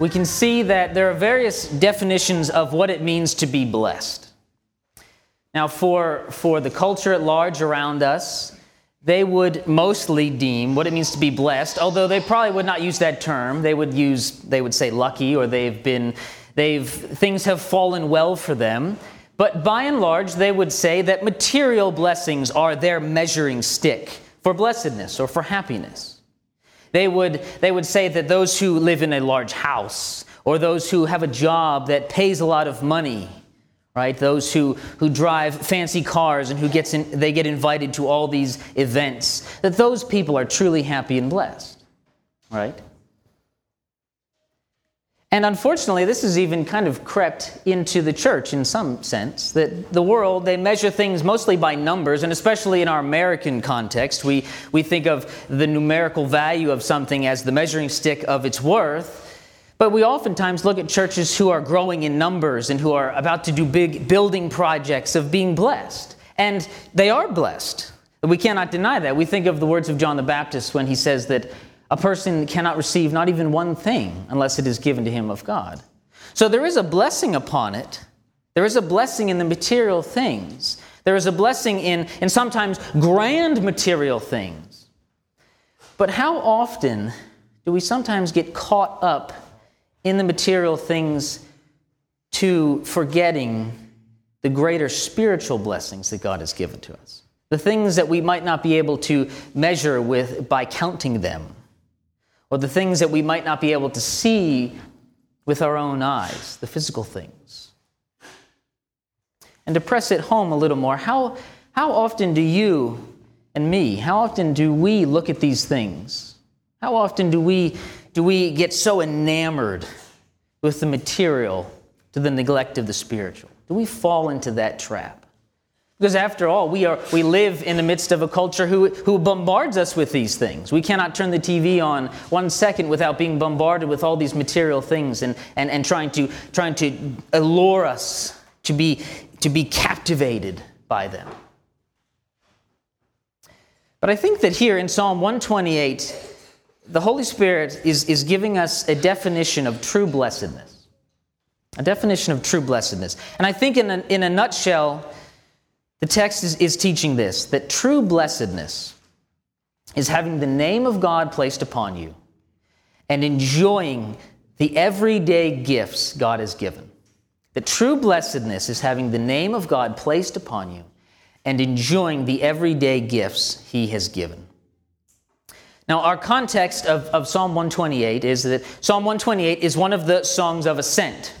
we can see that there are various definitions of what it means to be blessed. Now, for, for the culture at large around us, they would mostly deem what it means to be blessed, although they probably would not use that term. They would use, they would say lucky, or they've been, they've, things have fallen well for them. But by and large, they would say that material blessings are their measuring stick for blessedness or for happiness. They would, they would say that those who live in a large house, or those who have a job that pays a lot of money, right? Those who, who drive fancy cars and who gets in, they get invited to all these events, that those people are truly happy and blessed, right? And unfortunately, this has even kind of crept into the church in some sense. That the world, they measure things mostly by numbers, and especially in our American context, we, we think of the numerical value of something as the measuring stick of its worth. But we oftentimes look at churches who are growing in numbers and who are about to do big building projects of being blessed. And they are blessed. We cannot deny that. We think of the words of John the Baptist when he says that a person cannot receive not even one thing unless it is given to him of God. So there is a blessing upon it. There is a blessing in the material things. There is a blessing in, in sometimes grand material things. But how often do we sometimes get caught up in the material things to forgetting the greater spiritual blessings that God has given to us? The things that we might not be able to measure with by counting them or the things that we might not be able to see with our own eyes, the physical things. And to press it home a little more, how, how often do you and me, how often do we look at these things? How often do we, do we get so enamored with the material to the neglect of the spiritual? Do we fall into that trap? Because after all, we, are, we live in the midst of a culture who, who bombards us with these things. We cannot turn the TV on one second without being bombarded with all these material things and, and, and trying, to, trying to allure us to be, to be captivated by them. But I think that here in Psalm 128, the Holy Spirit is, is giving us a definition of true blessedness. A definition of true blessedness. And I think, in a, in a nutshell, the text is, is teaching this that true blessedness is having the name of God placed upon you and enjoying the everyday gifts God has given. The true blessedness is having the name of God placed upon you and enjoying the everyday gifts He has given. Now, our context of, of Psalm 128 is that Psalm 128 is one of the songs of ascent,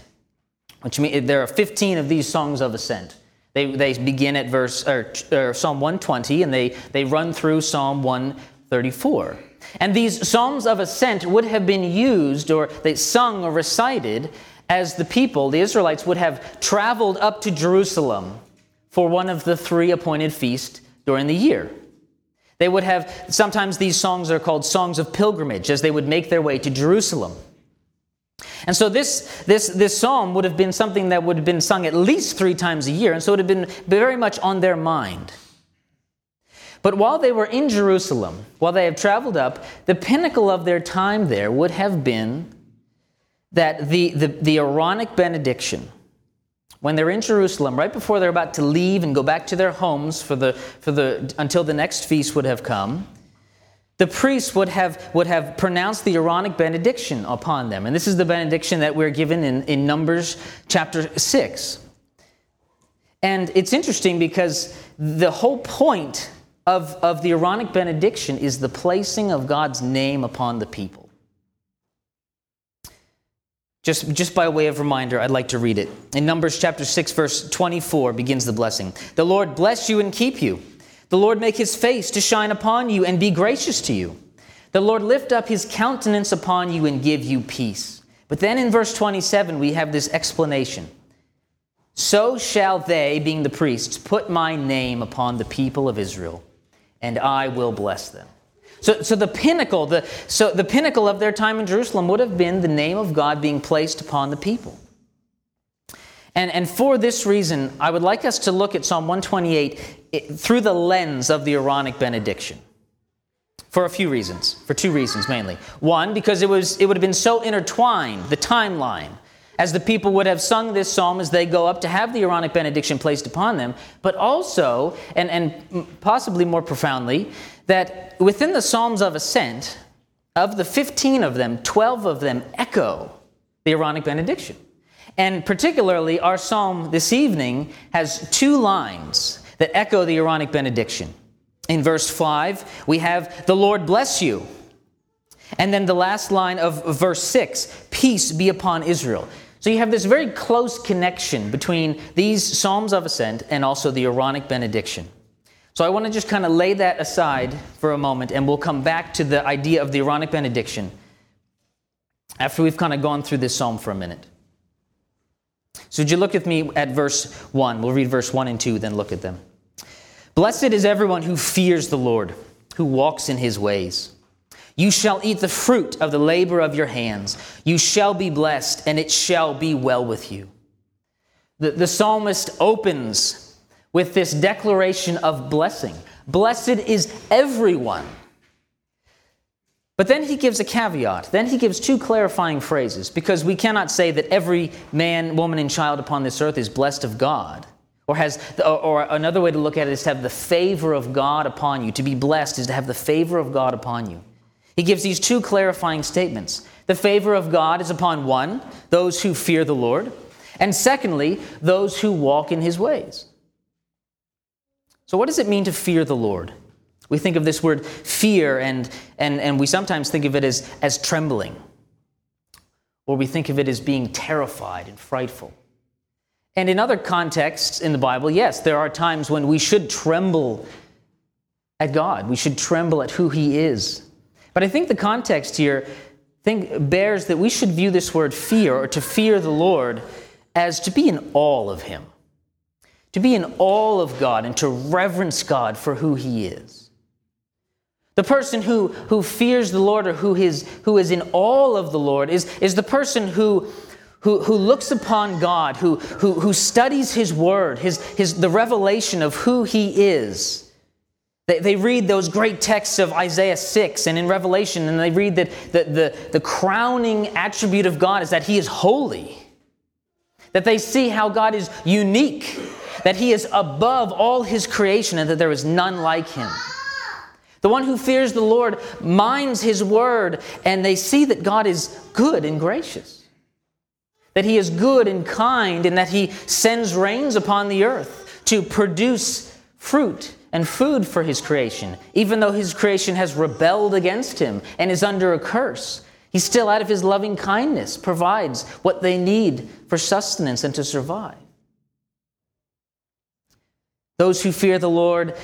which means there are 15 of these songs of ascent. They, they begin at verse er, or, or er, Psalm 120 and they, they run through Psalm 134. And these psalms of ascent would have been used or they sung or recited as the people, the Israelites, would have traveled up to Jerusalem for one of the three appointed feasts during the year. They would have, sometimes these songs are called songs of pilgrimage as they would make their way to Jerusalem. And so this, this, this psalm would have been something that would have been sung at least three times a year, and so it would have been very much on their mind. But while they were in Jerusalem, while they have traveled up, the pinnacle of their time there would have been that the, the, the Aaronic benediction, when they're in Jerusalem, right before they're about to leave and go back to their homes for the, for the, until the next feast would have come, the priests would have, would have pronounced the Aaronic benediction upon them. And this is the benediction that we're given in, in Numbers chapter 6. And it's interesting because the whole point of, of the Aaronic benediction is the placing of God's name upon the people. Just, just by way of reminder, I'd like to read it. In Numbers chapter 6, verse 24 begins the blessing. The Lord bless you and keep you. The Lord make his face to shine upon you and be gracious to you. The Lord lift up his countenance upon you and give you peace. But then in verse 27, we have this explanation. So shall they, being the priests, put my name upon the people of Israel, and I will bless them. So, so the pinnacle, the, so the pinnacle of their time in Jerusalem would have been the name of God being placed upon the people. And, and for this reason, I would like us to look at Psalm 128 through the lens of the Aaronic benediction. For a few reasons, for two reasons mainly. One, because it, was, it would have been so intertwined, the timeline, as the people would have sung this psalm as they go up to have the Aaronic benediction placed upon them, but also, and, and possibly more profoundly, that within the Psalms of Ascent, of the 15 of them, 12 of them echo the Aaronic benediction. And particularly, our psalm this evening has two lines that echo the Aaronic benediction. In verse 5, we have, The Lord bless you. And then the last line of verse 6, Peace be upon Israel. So you have this very close connection between these Psalms of Ascent and also the Aaronic benediction. So I want to just kind of lay that aside for a moment, and we'll come back to the idea of the Aaronic benediction after we've kind of gone through this psalm for a minute. So would you look with me at verse 1? We'll read verse 1 and 2, then look at them. Blessed is everyone who fears the Lord, who walks in his ways. You shall eat the fruit of the labor of your hands. You shall be blessed, and it shall be well with you. The, the psalmist opens with this declaration of blessing. Blessed is everyone. But then he gives a caveat. Then he gives two clarifying phrases because we cannot say that every man, woman, and child upon this earth is blessed of God. Or, has, or another way to look at it is to have the favor of God upon you. To be blessed is to have the favor of God upon you. He gives these two clarifying statements. The favor of God is upon one, those who fear the Lord, and secondly, those who walk in his ways. So, what does it mean to fear the Lord? We think of this word fear, and, and, and we sometimes think of it as, as trembling, or we think of it as being terrified and frightful. And in other contexts in the Bible, yes, there are times when we should tremble at God. We should tremble at who He is. But I think the context here think, bears that we should view this word fear, or to fear the Lord, as to be in awe of Him, to be in awe of God, and to reverence God for who He is. The person who, who fears the Lord or who is, who is in awe of the Lord is, is the person who, who, who looks upon God, who, who, who studies His Word, his, his, the revelation of who He is. They, they read those great texts of Isaiah 6 and in Revelation, and they read that the, the, the crowning attribute of God is that He is holy, that they see how God is unique, that He is above all His creation, and that there is none like Him. The one who fears the Lord minds His Word, and they see that God is good and gracious that he is good and kind, and that he sends rains upon the earth to produce fruit and food for his creation. Even though his creation has rebelled against him and is under a curse, he still, out of his loving kindness, provides what they need for sustenance and to survive. Those who fear the Lord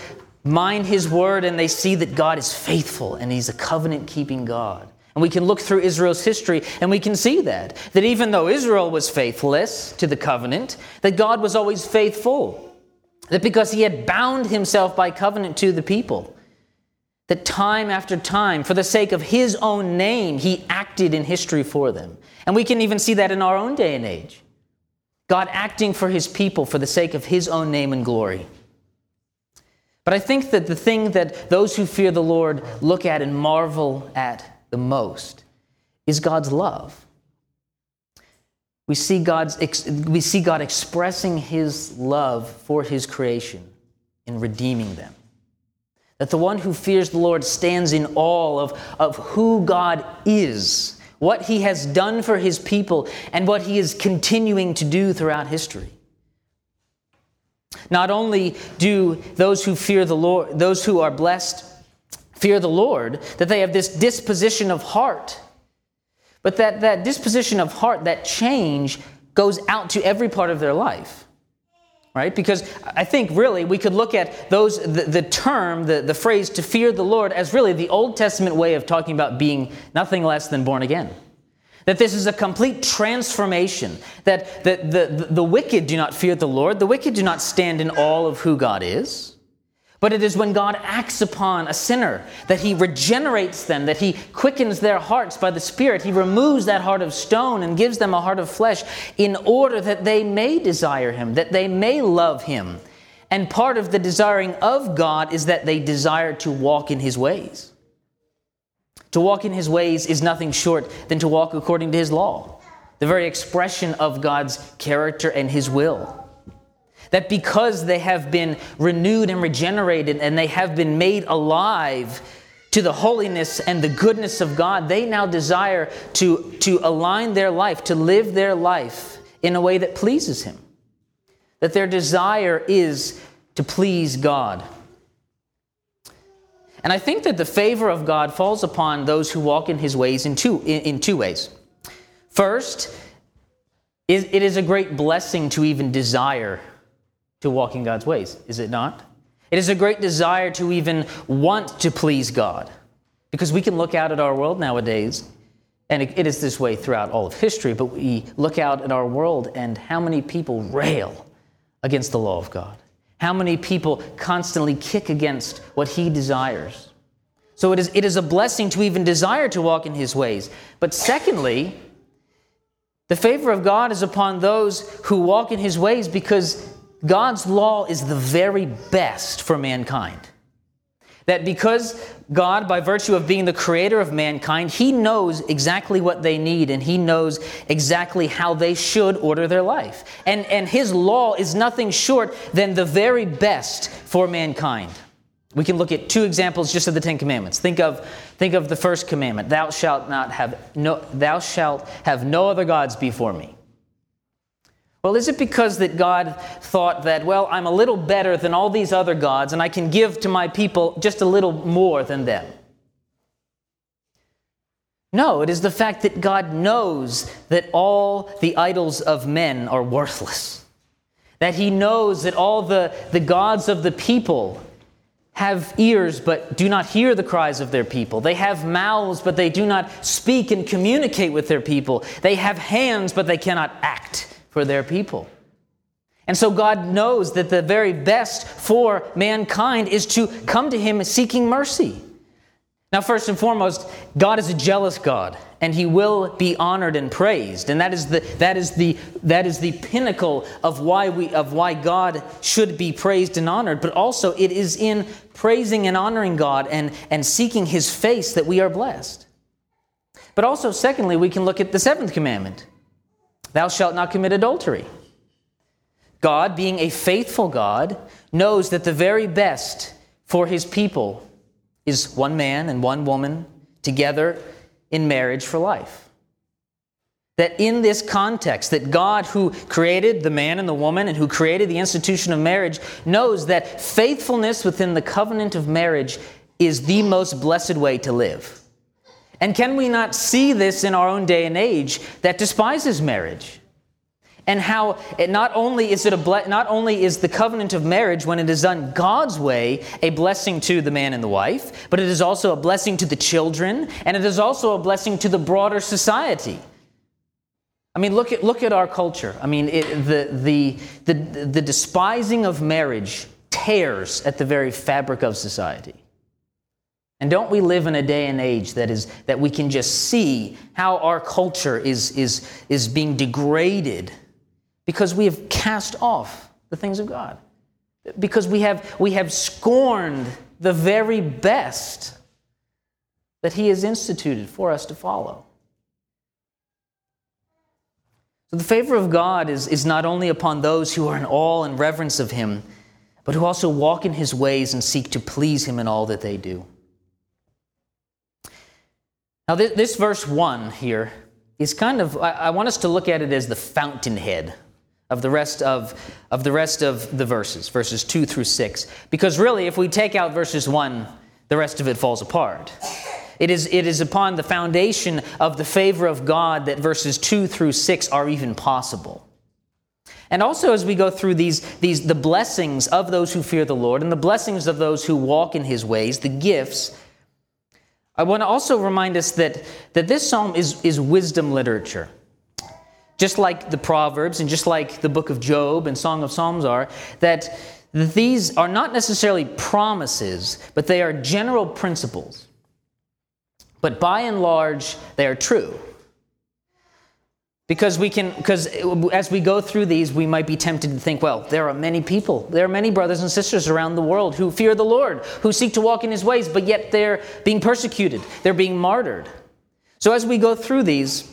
mind his word and they see that God is faithful and he's a covenant keeping God. And we can look through Israel's history and we can see that. That even though Israel was faithless to the covenant, that God was always faithful. That because he had bound himself by covenant to the people, that time after time, for the sake of his own name, he acted in history for them. And we can even see that in our own day and age. God acting for his people for the sake of his own name and glory. But I think that the thing that those who fear the Lord look at and marvel at the most is God's love. We see, God's, we see God expressing his love for his creation in redeeming them. That the one who fears the Lord stands in awe of, of who God is, what he has done for his people, and what he is continuing to do throughout history. Not only do those who fear the Lord, those who are blessed fear the Lord, that they have this disposition of heart. But that, that disposition of heart, that change, goes out to every part of their life. Right? Because I think really we could look at those the, the term, the, the phrase to fear the Lord as really the Old Testament way of talking about being nothing less than born again. That this is a complete transformation. That the, the, the, wicked do not fear the Lord, the wicked do not stand in awe of who God is. But it is when God acts upon a sinner that he regenerates them, that he quickens their hearts by the Spirit. He removes that heart of stone and gives them a heart of flesh in order that they may desire him, that they may love him. And part of the desiring of God is that they desire to walk in his ways. To walk in his ways is nothing short than to walk according to his law, the very expression of God's character and his will. That because they have been renewed and regenerated and they have been made alive to the holiness and the goodness of God, they now desire to, to align their life, to live their life in a way that pleases Him. That their desire is to please God. And I think that the favor of God falls upon those who walk in His ways in two, in, in two ways. First, it is a great blessing to even desire to walk in God's ways, is it not? It is a great desire to even want to please God. Because we can look out at our world nowadays, and it is this way throughout all of history, but we look out at our world and how many people rail against the law of God. How many people constantly kick against what He desires. So it is, it is a blessing to even desire to walk in His ways. But secondly, the favor of God is upon those who walk in His ways because God's law is the very best for mankind. That because God, by virtue of being the creator of mankind, He knows exactly what they need and He knows exactly how they should order their life. And, and His law is nothing short than the very best for mankind. We can look at two examples just of the Ten Commandments. Think of, think of the first commandment Thou shalt not have no, thou shalt have no other gods before me. Well, is it because that God thought that, well, I'm a little better than all these other gods and I can give to my people just a little more than them? No, it is the fact that God knows that all the idols of men are worthless. That He knows that all the, the gods of the people have ears but do not hear the cries of their people. They have mouths but they do not speak and communicate with their people. They have hands but they cannot act for their people. And so God knows that the very best for mankind is to come to Him seeking mercy. Now, first and foremost, God is a jealous God, and He will be honored and praised. And that is the, that is the, that is the pinnacle of why, we, of why God should be praised and honored. But also, it is in praising and honoring God and, and seeking His face that we are blessed. But also, secondly, we can look at the seventh commandment Thou shalt not commit adultery. God, being a faithful God, knows that the very best for his people is one man and one woman together in marriage for life. That in this context, that God, who created the man and the woman and who created the institution of marriage, knows that faithfulness within the covenant of marriage is the most blessed way to live. And can we not see this in our own day and age that despises marriage? And how it not only is it a ble- not only is the covenant of marriage when it is done God's way a blessing to the man and the wife, but it is also a blessing to the children, and it is also a blessing to the broader society. I mean, look at look at our culture. I mean, it, the, the the the despising of marriage tears at the very fabric of society. And don't we live in a day and age that is that we can just see how our culture is, is, is being degraded because we have cast off the things of God. Because we have, we have scorned the very best that He has instituted for us to follow. So the favor of God is, is not only upon those who are in awe and reverence of Him, but who also walk in His ways and seek to please Him in all that they do. Now, this, this verse 1 here is kind of, I, I want us to look at it as the fountainhead of the rest of, of the rest of the verses, verses 2 through 6. Because really, if we take out verses 1, the rest of it falls apart. It is, it is upon the foundation of the favor of God that verses 2 through 6 are even possible. And also, as we go through these, these, the blessings of those who fear the Lord and the blessings of those who walk in his ways, the gifts, I want to also remind us that, that this psalm is, is wisdom literature. Just like the Proverbs and just like the book of Job and Song of Psalms are, that these are not necessarily promises, but they are general principles. But by and large, they are true. Because we can, because as we go through these, we might be tempted to think, well, there are many people, there are many brothers and sisters around the world who fear the Lord, who seek to walk in his ways, but yet they're being persecuted, they're being martyred. So as we go through these,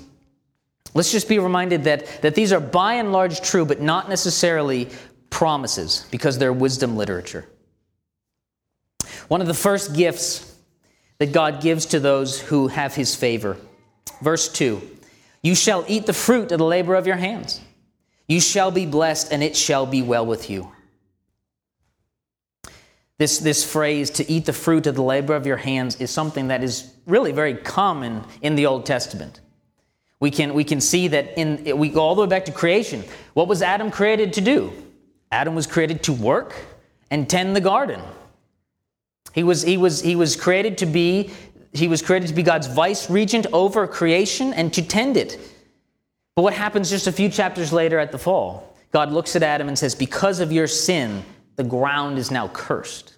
let's just be reminded that, that these are by and large true, but not necessarily promises, because they're wisdom literature. One of the first gifts that God gives to those who have his favor. Verse 2 you shall eat the fruit of the labor of your hands. You shall be blessed, and it shall be well with you. This, this phrase, to eat the fruit of the labor of your hands, is something that is really very common in the Old Testament. We can, we can see that in, we go all the way back to creation. What was Adam created to do? Adam was created to work and tend the garden. He was, he was, he was created to be he was created to be God's vice regent over creation and to tend it. But what happens just a few chapters later at the fall? God looks at Adam and says, Because of your sin, the ground is now cursed.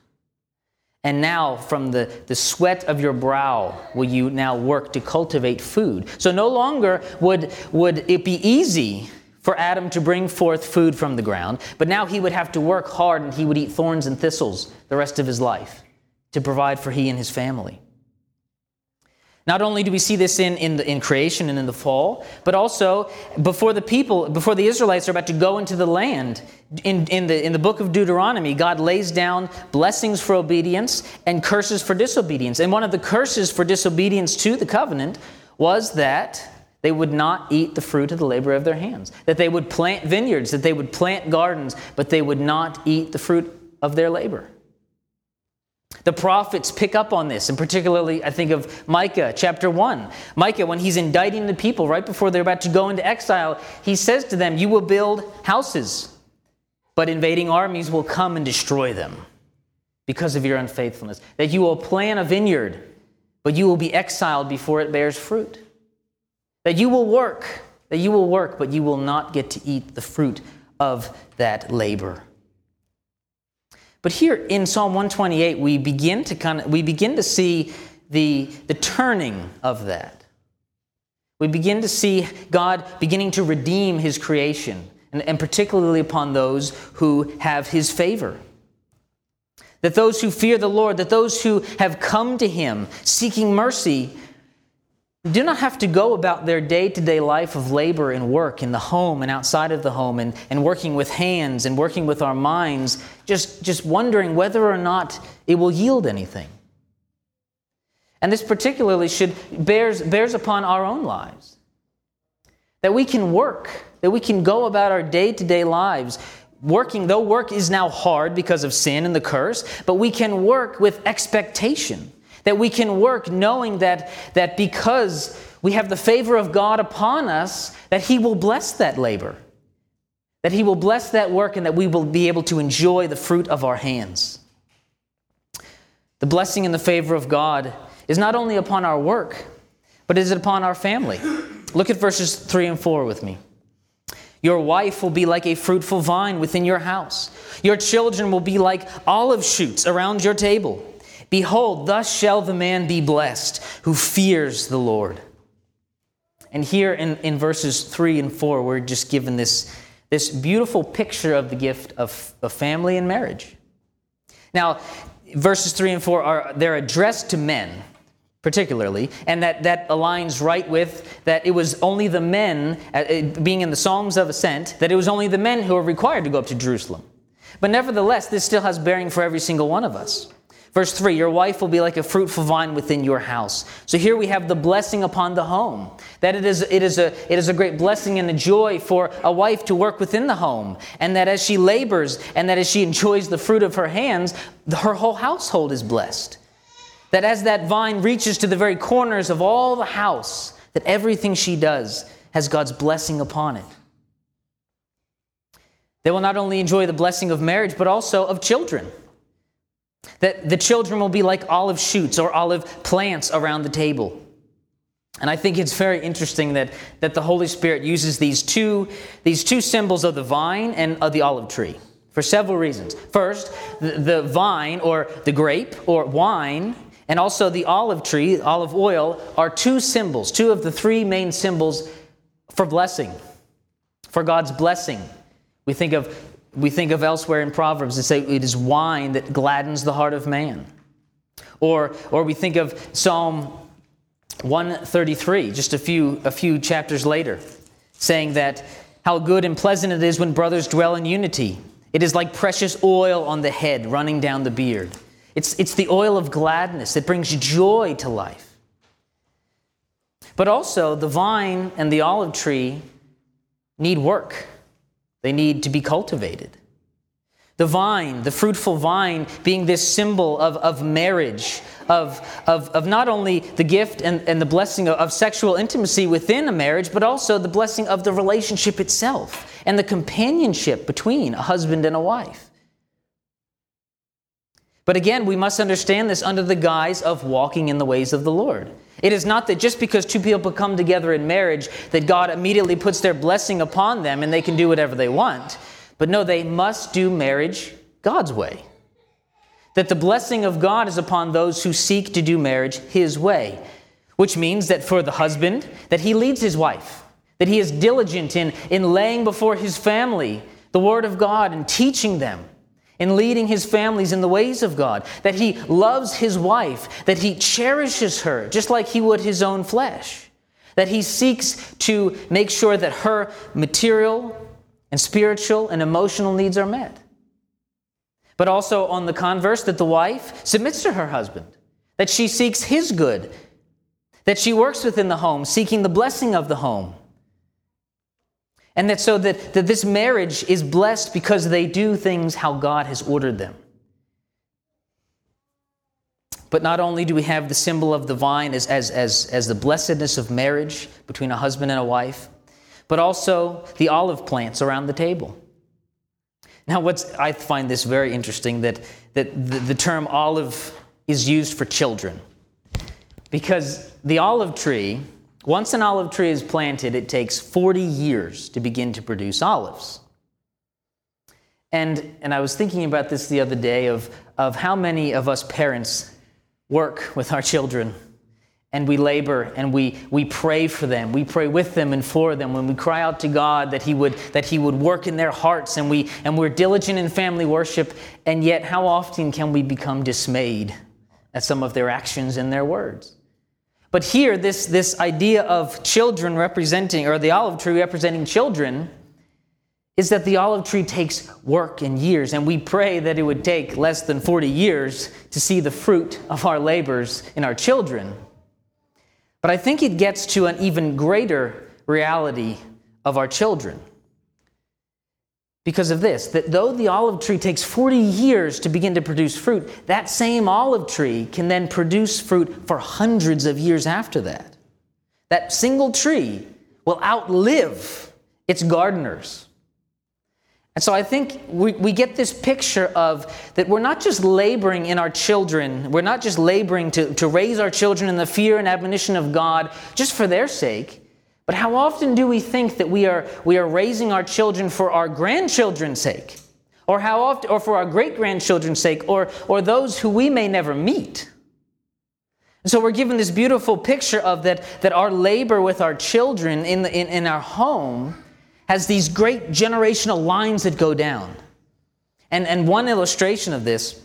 And now, from the, the sweat of your brow, will you now work to cultivate food. So, no longer would, would it be easy for Adam to bring forth food from the ground, but now he would have to work hard and he would eat thorns and thistles the rest of his life to provide for he and his family. Not only do we see this in, in, the, in creation and in the fall, but also before the people, before the Israelites are about to go into the land, in, in, the, in the book of Deuteronomy, God lays down blessings for obedience and curses for disobedience. And one of the curses for disobedience to the covenant was that they would not eat the fruit of the labor of their hands, that they would plant vineyards, that they would plant gardens, but they would not eat the fruit of their labor. The prophets pick up on this, and particularly I think of Micah chapter 1. Micah, when he's indicting the people right before they're about to go into exile, he says to them, You will build houses, but invading armies will come and destroy them because of your unfaithfulness. That you will plant a vineyard, but you will be exiled before it bears fruit. That you will work, that you will work, but you will not get to eat the fruit of that labor. But here in Psalm 128, we begin to kind of we begin to see the, the turning of that. We begin to see God beginning to redeem his creation, and, and particularly upon those who have his favor. That those who fear the Lord, that those who have come to him seeking mercy, do not have to go about their day to day life of labor and work in the home and outside of the home and, and working with hands and working with our minds, just, just wondering whether or not it will yield anything. And this particularly should bears, bears upon our own lives. That we can work, that we can go about our day to day lives working, though work is now hard because of sin and the curse, but we can work with expectation that we can work knowing that, that because we have the favor of God upon us, that He will bless that labor, that He will bless that work, and that we will be able to enjoy the fruit of our hands. The blessing and the favor of God is not only upon our work, but is it upon our family. Look at verses 3 and 4 with me. Your wife will be like a fruitful vine within your house. Your children will be like olive shoots around your table. Behold, thus shall the man be blessed who fears the Lord. And here in, in verses 3 and 4, we're just given this, this beautiful picture of the gift of, of family and marriage. Now, verses 3 and 4 are they're addressed to men particularly and that, that aligns right with that it was only the men uh, being in the psalms of ascent that it was only the men who were required to go up to jerusalem but nevertheless this still has bearing for every single one of us Verse 3 Your wife will be like a fruitful vine within your house. So here we have the blessing upon the home. That it is, it is, a, it is a great blessing and a joy for a wife to work within the home. And that as she labors and that as she enjoys the fruit of her hands, her whole household is blessed. That as that vine reaches to the very corners of all the house, that everything she does has God's blessing upon it. They will not only enjoy the blessing of marriage, but also of children. That the children will be like olive shoots or olive plants around the table. And I think it's very interesting that, that the Holy Spirit uses these two, these two symbols of the vine and of the olive tree for several reasons. First, the, the vine or the grape or wine and also the olive tree, olive oil, are two symbols, two of the three main symbols for blessing, for God's blessing. We think of, we think of elsewhere in Proverbs, to say it is wine that gladdens the heart of man. Or, or we think of Psalm 133, just a few, a few chapters later, saying that how good and pleasant it is when brothers dwell in unity. It is like precious oil on the head running down the beard. It's, it's the oil of gladness that brings joy to life. But also, the vine and the olive tree need work, they need to be cultivated. The vine, the fruitful vine, being this symbol of, of marriage, of, of, of not only the gift and, and the blessing of, of sexual intimacy within a marriage, but also the blessing of the relationship itself and the companionship between a husband and a wife. But again, we must understand this under the guise of walking in the ways of the Lord. It is not that just because two people come together in marriage that God immediately puts their blessing upon them and they can do whatever they want. But no, they must do marriage God's way. That the blessing of God is upon those who seek to do marriage his way, which means that for the husband, that he leads his wife, that he is diligent in, in laying before his family the word of God and teaching them in leading his families in the ways of God, that he loves his wife, that he cherishes her just like he would his own flesh, that he seeks to make sure that her material and spiritual and emotional needs are met. But also on the converse, that the wife submits to her husband, that she seeks his good, that she works within the home, seeking the blessing of the home and that so that, that this marriage is blessed because they do things how God has ordered them. But not only do we have the symbol of the vine as, as, as, as the blessedness of marriage between a husband and a wife, but also the olive plants around the table. Now, what's, I find this very interesting that, that the, the term olive is used for children. Because the olive tree once an olive tree is planted, it takes 40 years to begin to produce olives. And, and I was thinking about this the other day of, of how many of us parents work with our children and we labor and we, we pray for them. We pray with them and for them when we cry out to God that He would, that he would work in their hearts and, we, and we're diligent in family worship. And yet, how often can we become dismayed at some of their actions and their words? But here, this, this idea of children representing, or the olive tree representing children, is that the olive tree takes work and years, and we pray that it would take less than 40 years to see the fruit of our labors in our children. But I think it gets to an even greater reality of our children because of this that though the olive tree takes 40 years to begin to produce fruit, that same olive tree can then produce fruit for hundreds of years after that. That single tree will outlive its gardeners. And so I think we, we get this picture of that we're not just laboring in our children, we're not just laboring to, to raise our children in the fear and admonition of God just for their sake but how often do we think that we are, we are raising our children for our grandchildren's sake? Or how often, or for our great grandchildren's sake, or, or those who we may never meet? And so we're given this beautiful picture of that, that our labor with our children in, the, in, in our home has these great generational lines that go down. And, and one illustration of this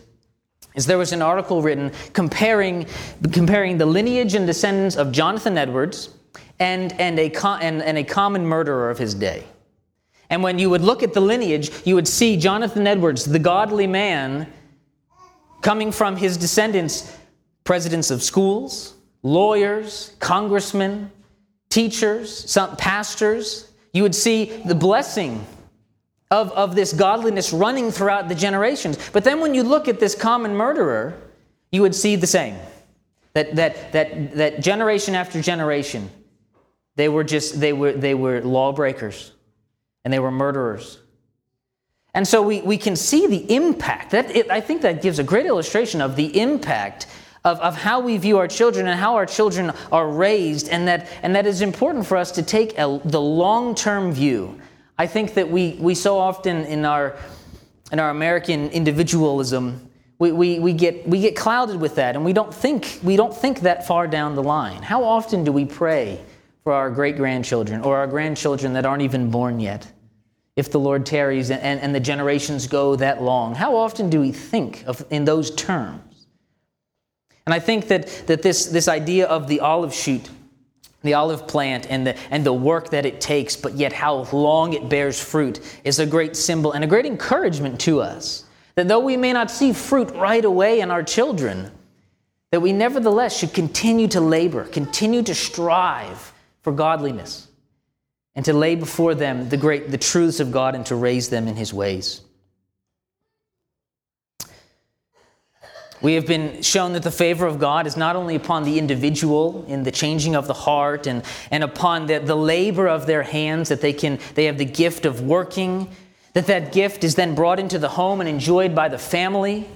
is there was an article written comparing, comparing the lineage and descendants of Jonathan Edwards and, and, a, and, and a common murderer of his day. And when you would look at the lineage, you would see Jonathan Edwards, the godly man, coming from his descendants, presidents of schools, lawyers, congressmen, teachers, some pastors. You would see the blessing of, of this godliness running throughout the generations. But then when you look at this common murderer, you would see the same. That, that, that, that generation after generation, they were just, they were, they were lawbreakers and they were murderers. And so we, we can see the impact. That it, I think that gives a great illustration of the impact of, of how we view our children and how our children are raised, and that, and that is important for us to take a, the long term view. I think that we, we so often in our, in our American individualism, we, we, we, get, we get clouded with that and we don't, think, we don't think that far down the line. How often do we pray for our great grandchildren or our grandchildren that aren't even born yet? If the Lord tarries and, and, and the generations go that long, how often do we think of in those terms? And I think that, that this, this idea of the olive shoot, the olive plant, and the, and the work that it takes, but yet how long it bears fruit, is a great symbol and a great encouragement to us. That though we may not see fruit right away in our children, that we nevertheless should continue to labor, continue to strive for godliness, and to lay before them the great the truths of God and to raise them in his ways. We have been shown that the favor of God is not only upon the individual in the changing of the heart and, and upon the, the labor of their hands, that they can they have the gift of working, that that gift is then brought into the home and enjoyed by the family,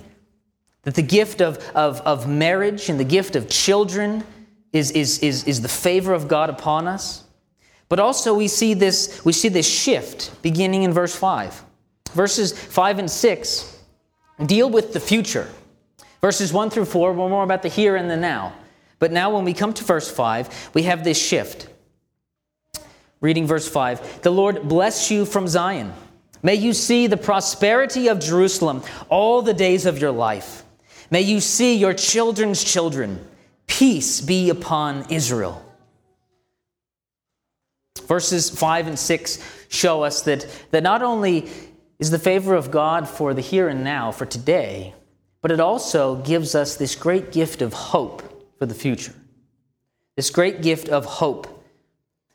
that the gift of, of, of marriage and the gift of children is, is, is, is the favor of God upon us. But also we see this, we see this shift beginning in verse 5. Verses 5 and 6 deal with the future. Verses 1 through 4 were more about the here and the now. But now, when we come to verse 5, we have this shift. Reading verse 5 The Lord bless you from Zion. May you see the prosperity of Jerusalem all the days of your life. May you see your children's children. Peace be upon Israel. Verses 5 and 6 show us that, that not only is the favor of God for the here and now, for today, but it also gives us this great gift of hope for the future. This great gift of hope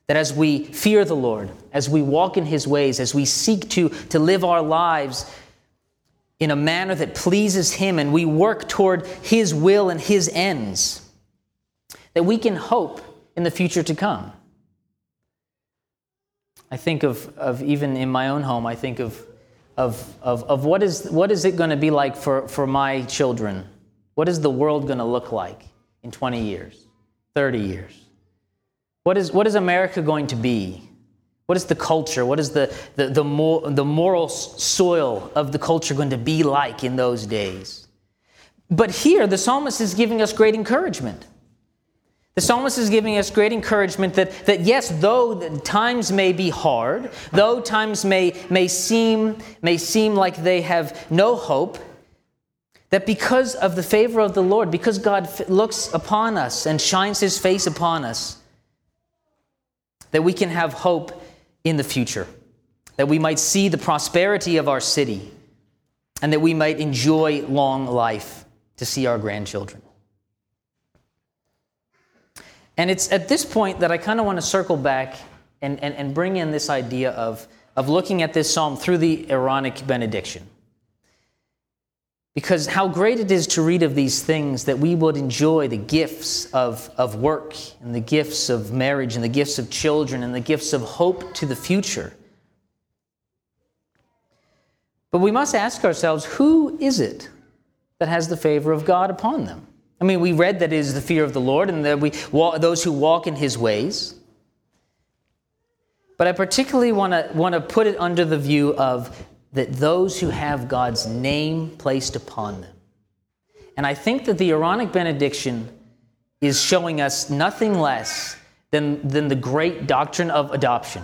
that as we fear the Lord, as we walk in His ways, as we seek to, to live our lives in a manner that pleases Him and we work toward His will and His ends, that we can hope in the future to come. I think of, of even in my own home, I think of of, of, of what, is, what is it going to be like for, for my children? What is the world going to look like in 20 years, 30 years? What is, what is America going to be? What is the culture? What is the, the, the, mor- the moral soil of the culture going to be like in those days? But here, the psalmist is giving us great encouragement. The psalmist is giving us great encouragement that, that yes, though times may be hard, though times may, may, seem, may seem like they have no hope, that because of the favor of the Lord, because God looks upon us and shines his face upon us, that we can have hope in the future, that we might see the prosperity of our city, and that we might enjoy long life to see our grandchildren. And it's at this point that I kind of want to circle back and, and, and bring in this idea of, of looking at this psalm through the Aaronic benediction. Because how great it is to read of these things that we would enjoy the gifts of, of work and the gifts of marriage and the gifts of children and the gifts of hope to the future. But we must ask ourselves who is it that has the favor of God upon them? I mean, we read that it is the fear of the Lord and that we walk, those who walk in his ways. But I particularly want to want to put it under the view of that those who have God's name placed upon them. And I think that the Aaronic benediction is showing us nothing less than, than the great doctrine of adoption.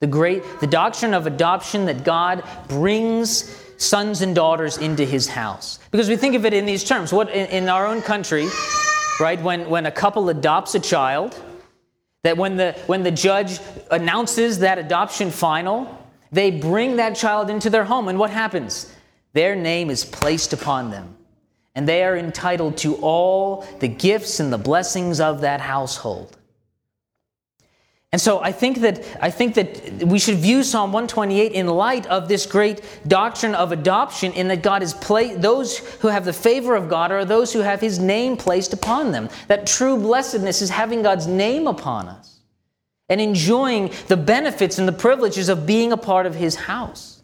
The great the doctrine of adoption that God brings sons and daughters into his house. Because we think of it in these terms. What in, in our own country, right, when, when a couple adopts a child, that when the when the judge announces that adoption final, they bring that child into their home, and what happens? Their name is placed upon them. And they are entitled to all the gifts and the blessings of that household. And so I think that I think that we should view Psalm 128 in light of this great doctrine of adoption in that God is pla- those who have the favor of God are those who have his name placed upon them. That true blessedness is having God's name upon us and enjoying the benefits and the privileges of being a part of his house.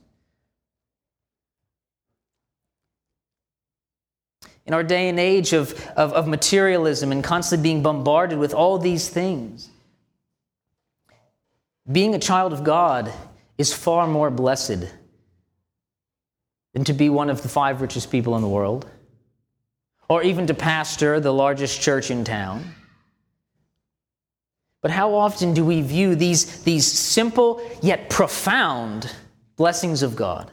In our day and age of, of, of materialism and constantly being bombarded with all these things, being a child of God is far more blessed than to be one of the five richest people in the world, or even to pastor the largest church in town. But how often do we view these, these simple yet profound blessings of God?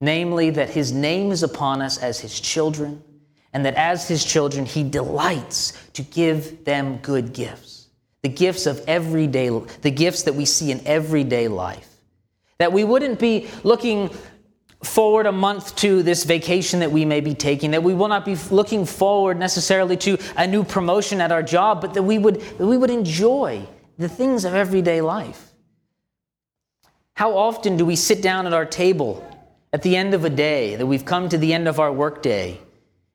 Namely, that His name is upon us as His children, and that as His children, He delights to give them good gifts. The gifts of everyday, the gifts that we see in everyday life. That we wouldn't be looking forward a month to this vacation that we may be taking, that we will not be looking forward necessarily to a new promotion at our job, but that we would, that we would enjoy the things of everyday life. How often do we sit down at our table at the end of a day, that we've come to the end of our workday,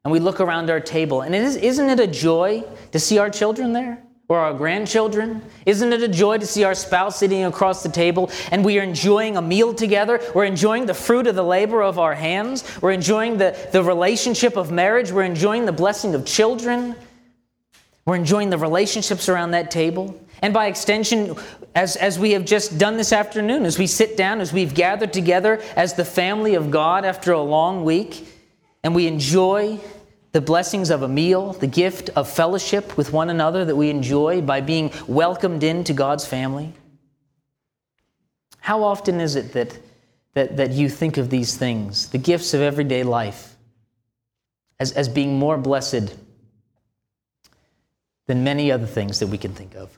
and we look around our table, and isn't it a joy to see our children there? Or our grandchildren? Isn't it a joy to see our spouse sitting across the table and we are enjoying a meal together? We're enjoying the fruit of the labor of our hands. We're enjoying the, the relationship of marriage. We're enjoying the blessing of children. We're enjoying the relationships around that table. And by extension, as, as we have just done this afternoon, as we sit down, as we've gathered together as the family of God after a long week, and we enjoy the blessings of a meal, the gift of fellowship with one another that we enjoy by being welcomed into God's family? How often is it that, that, that you think of these things, the gifts of everyday life, as, as being more blessed than many other things that we can think of?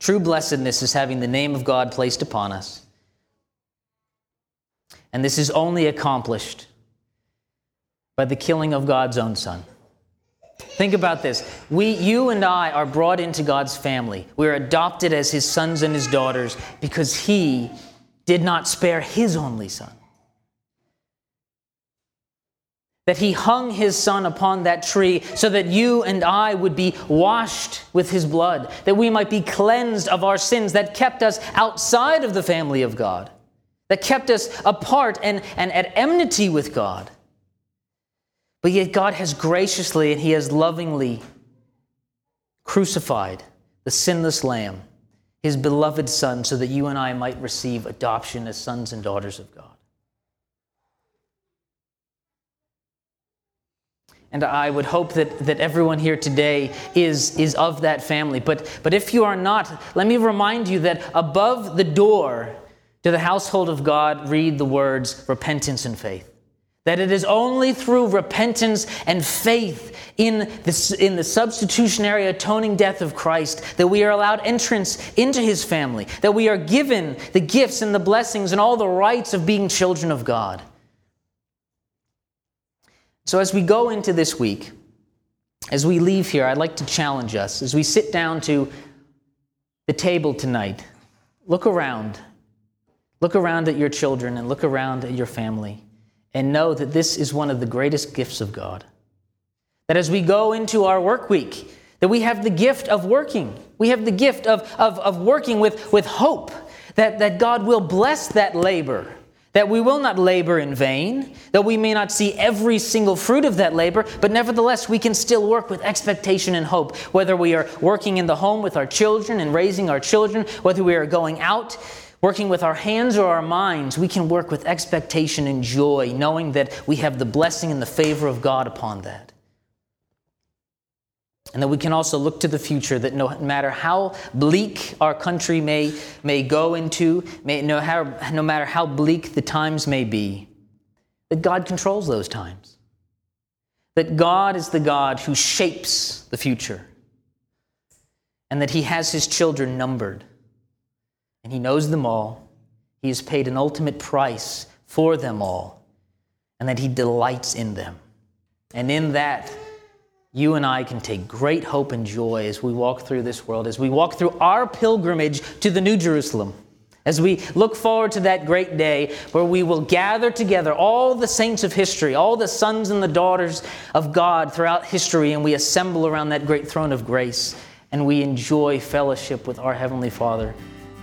True blessedness is having the name of God placed upon us. And this is only accomplished by the killing of God's own son. Think about this. We, you and I are brought into God's family. We're adopted as his sons and his daughters because he did not spare his only son. That he hung his son upon that tree so that you and I would be washed with his blood, that we might be cleansed of our sins that kept us outside of the family of God, that kept us apart and, and at enmity with God. But yet, God has graciously and He has lovingly crucified the sinless Lamb, His beloved Son, so that you and I might receive adoption as sons and daughters of God. And I would hope that, that everyone here today is, is of that family. But, but if you are not, let me remind you that above the door to the household of God read the words repentance and faith. That it is only through repentance and faith in the, in the substitutionary atoning death of Christ that we are allowed entrance into his family, that we are given the gifts and the blessings and all the rights of being children of God. So, as we go into this week, as we leave here, I'd like to challenge us as we sit down to the table tonight. Look around. Look around at your children and look around at your family and know that this is one of the greatest gifts of God. That as we go into our work week, that we have the gift of working. We have the gift of, of, of working with, with hope that, that God will bless that labor, that we will not labor in vain, that we may not see every single fruit of that labor, but nevertheless we can still work with expectation and hope, whether we are working in the home with our children and raising our children, whether we are going out Working with our hands or our minds, we can work with expectation and joy, knowing that we have the blessing and the favor of God upon that. And that we can also look to the future that no matter how bleak our country may, may go into, may, no, how, no matter how bleak the times may be, that God controls those times. That God is the God who shapes the future. And that He has His children numbered and He knows them all. He has paid an ultimate price for them all, and that He delights in them. And in that, you and I can take great hope and joy as we walk through this world, as we walk through our pilgrimage to the New Jerusalem, as we look forward to that great day where we will gather together all the saints of history, all the sons and the daughters of God throughout history, and we assemble around that great throne of grace, and we enjoy fellowship with our Heavenly Father